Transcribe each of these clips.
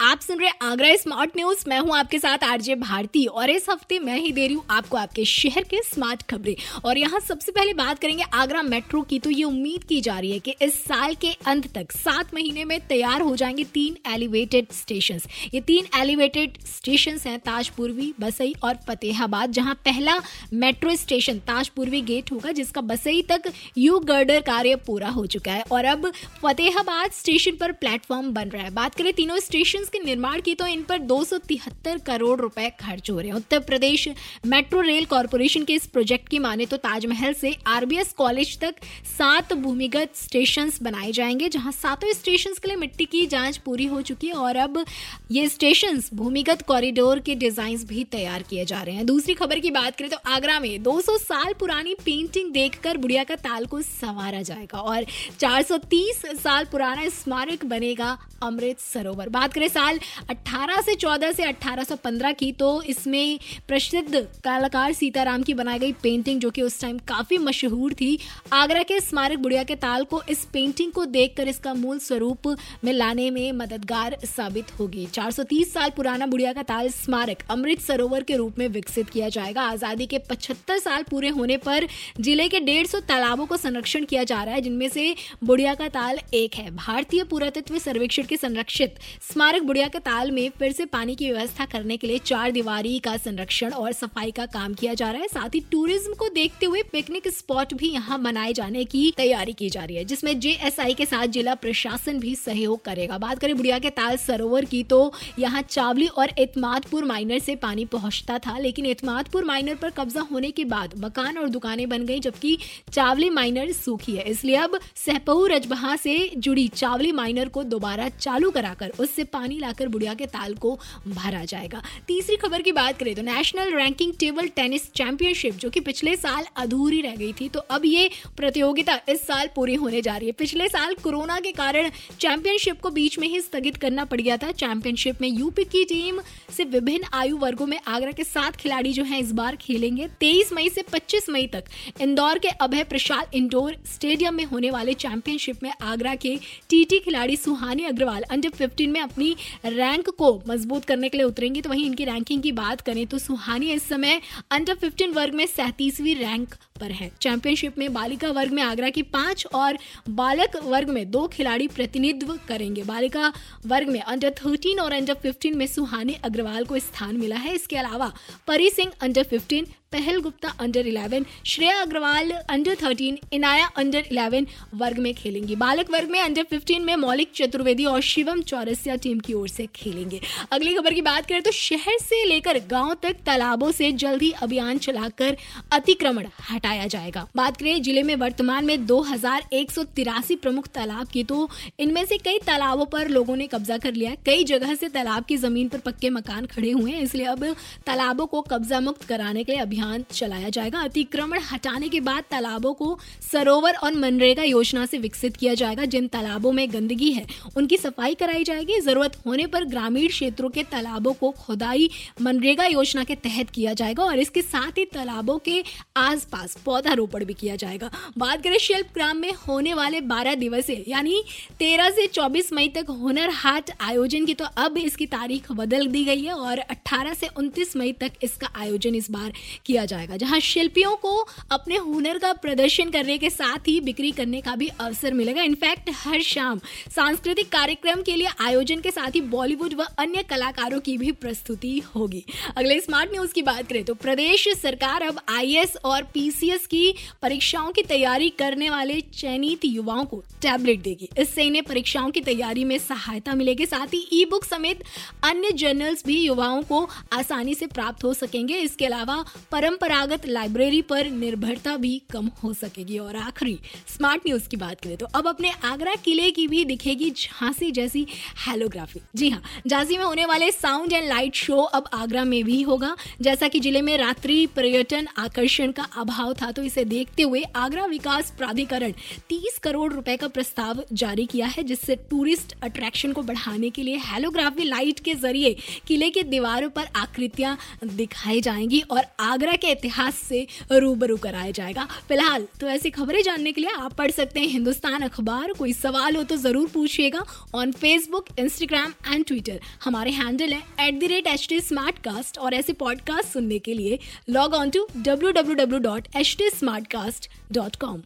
आप सुन रहे आगरा स्मार्ट न्यूज़ मैं हूँ आपके साथ आरजे भारती और इस हफ़्ते मैं ही दे रही हूँ आपको आपके शहर के स्मार्ट खबरें। और यहाँ सबसे पहले बात करेंगे आगरा मेट्रो की। तो ये उम्मीद की जा रही है कि इस साल के अंत तक, सात महीने में तैयार हो जाएँगे तीन एलिवेटेड स्टेशन ये तीन एलिवेटेड स्टेशन हैं ताज पूर्वी, बसई और फतेहाबाद, जहाँ पहला मेट्रो स्टेशन ताज पूर्वी गेट होगा, जिसका बसई तक यू गर्डर कार्य पूरा हो चुका है। और अब फतेहाबाद स्टेशन पर प्लेटफॉर्म बन रहा है। बात करें तीनों स्टेशन के निर्माण की तो इन पर दो सौ तिहत्तर करोड़ रुपए खर्च हो रहे हैं। Uttar Pradesh metro rail corporation के इस प्रोजेक्ट की माने तो ताजमहल से आरबीएस कॉलेज तक सात भूमिगत स्टेशन बनाए जाएँगे, जहाँ सातों स्टेशन के लिए मिट्टी की जाँच पूरी हो चुकी है और अब ये स्टेशन भूमिगत कॉरिडोर के डिज़ाइन भी तैयार किए जा रहे हैं। दूसरी खबर की बात करें तो आगरा में 200 साल पुरानी पेंटिंग देखकर बुढ़िया का ताल को संवारा जाएगा और 430 साल पुराना स्मारक बनेगा अमृत सरोवर। बात करें साल 18 से 14 से 1815 की तो इसमें प्रसिद्ध कलाकार सीताराम की बनाई गई पेंटिंग जो कि उस टाइम काफ़ी मशहूर थी। आगरा के स्मारक बुढ़िया के ताल को इस पेंटिंग को देखकर इसका मूल स्वरूप में लाने में मददगार साबित होगी। 430 साल पुराना बुढ़िया का ताल स्मारक अमृत सरोवर के रूप में विकसित किया जाएगा। आज़ादी के 75 साल पूरे होने पर ज़िले के डेढ़ तालाबों को संरक्षण किया जा रहा है, जिनमें से बुढ़िया का ताल एक है। भारतीय पुरातत्व सर्वेक्षण के संरक्षित स्मारक बुढ़िया के ताल में फिर से पानी की व्यवस्था करने के लिए चार दीवारी का संरक्षण और सफ़ाई का काम किया जा रहा है। साथ ही टूरिज़्म को देखते हुए पिकनिक स्पॉट भी यहाँ बनाए जाने की तैयारी की जा रही है, जिसमें जेएसआई के साथ जिला प्रशासन भी सहयोग करेगा। बात करें बुढ़िया के ताल सरोवर की तो यहाँ चावली और इतमादपुर माइनर से पानी पहुँचता था, लेकिन इतमादपुर माइनर पर कब्जा होने के बाद मकान और दुकानें बन गई, जबकि चावली माइनर सूखी है। इसलिए अब सहपहू रजबहा से जुड़ी चावली माइनर को दोबारा चालू कराकर उससे पानी लाकर बुढ़िया के ताल को भरा जाएगा। तीसरी खबर की बात करें तो national ranking table tennis championship जो कि पिछले साल अधूरी रह गई थी तो अब ये प्रतियोगिता इस साल पूरी होने जा रही है। पिछले साल कोरोना के कारण चैंपियनशिप को बीच में ही स्थगित करना पड़ गया था। चैंपियनशिप में यूपी की टीम से विभिन्न आयु वर्गों में आगरा के सात खिलाड़ी जो हैं इस बार खेलेंगे। तेईस मई से पच्चीस मई तक इंदौर के अभय प्रसाद इंडोर स्टेडियम में होने वाले चैंपियनशिप में आगरा के टीटी खिलाड़ी सुहानी अग्रवाल अंडर 15 में अपनी रैंक को मज़बूत करने के लिए उतरेंगी तो वहीं इनकी रैंकिंग की बात करें तो सुहानी इस समय अंडर 15 वर्ग में सैंतीसवीं रैंक पर है। चैंपियनशिप में बालिका वर्ग में आगरा की पाँच और बालक वर्ग में दो खिलाड़ी प्रतिनिधित्व करेंगे। बालिका वर्ग में अंडर 13 और अंडर 15 में सुहानी अग्रवाल को स्थान मिला है। इसके अलावा परी Singh under 15 Pahal Gupta under 11 Shreya Agarwal under 13 Inaya under 11 वर्ग में खेलेंगी। बालक वर्ग में अंडर 15 में मौलिक चतुर्वेदी और शिवम चौरसिया टीम की ओर से खेलेंगे। अगली खबर की बात करें तो शहर से लेकर गाँव तक तालाबों से जल्द ही अभियान चलाकर अतिक्रमण हटाया जाएगा। बात करें ज़िले में वर्तमान में दो हज़ार एक सौ तिरासी प्रमुख तालाब की तो इनमें से कई तालाबों पर लोगों ने कब्जा कर लिया कई जगह से तालाब की ज़मीन पर पक्के मकान खड़े हुए हैं, इसलिए अब तालाबों को कब्जा मुक्त कराने के लिए अभियान चलाया जाएगा। अतिक्रमण हटाने के बाद तालाबों को सरोवर और मनरेगा योजना से विकसित किया जाएगा। जिन तालाबों में गंदगी है, उनकी सफ़ाई कराई जाएगी। ज़रूरत होने पर ग्रामीण क्षेत्रों के तालाबों को खुदाई मनरेगा योजना के तहत किया जाएगा और इसके साथ ही तालाबों के आसपास पौधारोपण भी किया जाएगा। बात करें शिल्प ग्राम में होने वाले बारह दिवसीय, यानी तेरह से चौबीस मई तक हुनर हाट आयोजन की तो अब इसकी तारीख बदल दी गई है और अट्ठारह से उनतीस मई तक इसका आयोजन इस बार किया जाएगा, जहाँ शिल्पियों को अपने हुनर का प्रदर्शन करने के साथ ही बिक्री करने का भी अवसर मिलेगा। इनफैक्ट हर शाम सांस्कृतिक कार्यक्रम के लिए आयोजन के साथ ही बॉलीवुड व अन्य कलाकारों की भी प्रस्तुति होगी। अगले स्मार्ट न्यूज़ की बात करें तो प्रदेश सरकार अब आई और पीसीएस की परीक्षाओं की तैयारी करने वाले चयनित युवाओं को टैबलेट देगी। इससे इन्हें परीक्षाओं की तैयारी में सहायता मिलेगी। साथ ही ई बुक समेत अन्य जर्नल्स भी युवाओं को आसानी से प्राप्त हो सकेंगे। इसके अलावा परंपरागत लाइब्रेरी पर निर्भरता भी कम हो सकेगी। और आखिरी स्मार्ट न्यूज़ की बात करें तो अब अपने आगरा किले की भी दिखेगी झांसी जैसी हेलोग्राफी जी हाँ झांसी में होने वाले साउंड एंड लाइट शो अब आगरा में भी होगा। जैसा कि ज़िले में रात्रि पर्यटन आकर्षण का अभाव था तो इसे देखते हुए आगरा विकास प्राधिकरण 30 करोड़ रुपए का प्रस्ताव जारी किया है, जिससे टूरिस्ट अट्रैक्शन को बढ़ाने के लिए हेलोग्राफी लाइट के ज़रिए किले की दीवारों पर आकृतियाँ दिखाई जाएँगी और आगरा के इतिहास से रूबरू कराया जाएगा। फ़िलहाल तो ऐसी खबरें जानने के लिए आप पढ़ सकते हैं हिंदुस्तान अखबार। कोई सवाल हो तो ज़रूर पूछिएगा on Facebook Instagram and Twitter हमारे हैंडल है at the rate H T Smartcast और ऐसे पॉडकास्ट सुनने के लिए log on to W W W dot H T Smartcast dot com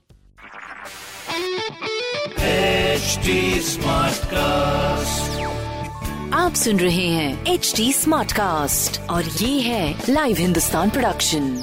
आप सुन रहे हैं एच डी स्मार्ट कास्ट और ये है लाइव हिंदुस्तान प्रोडक्शन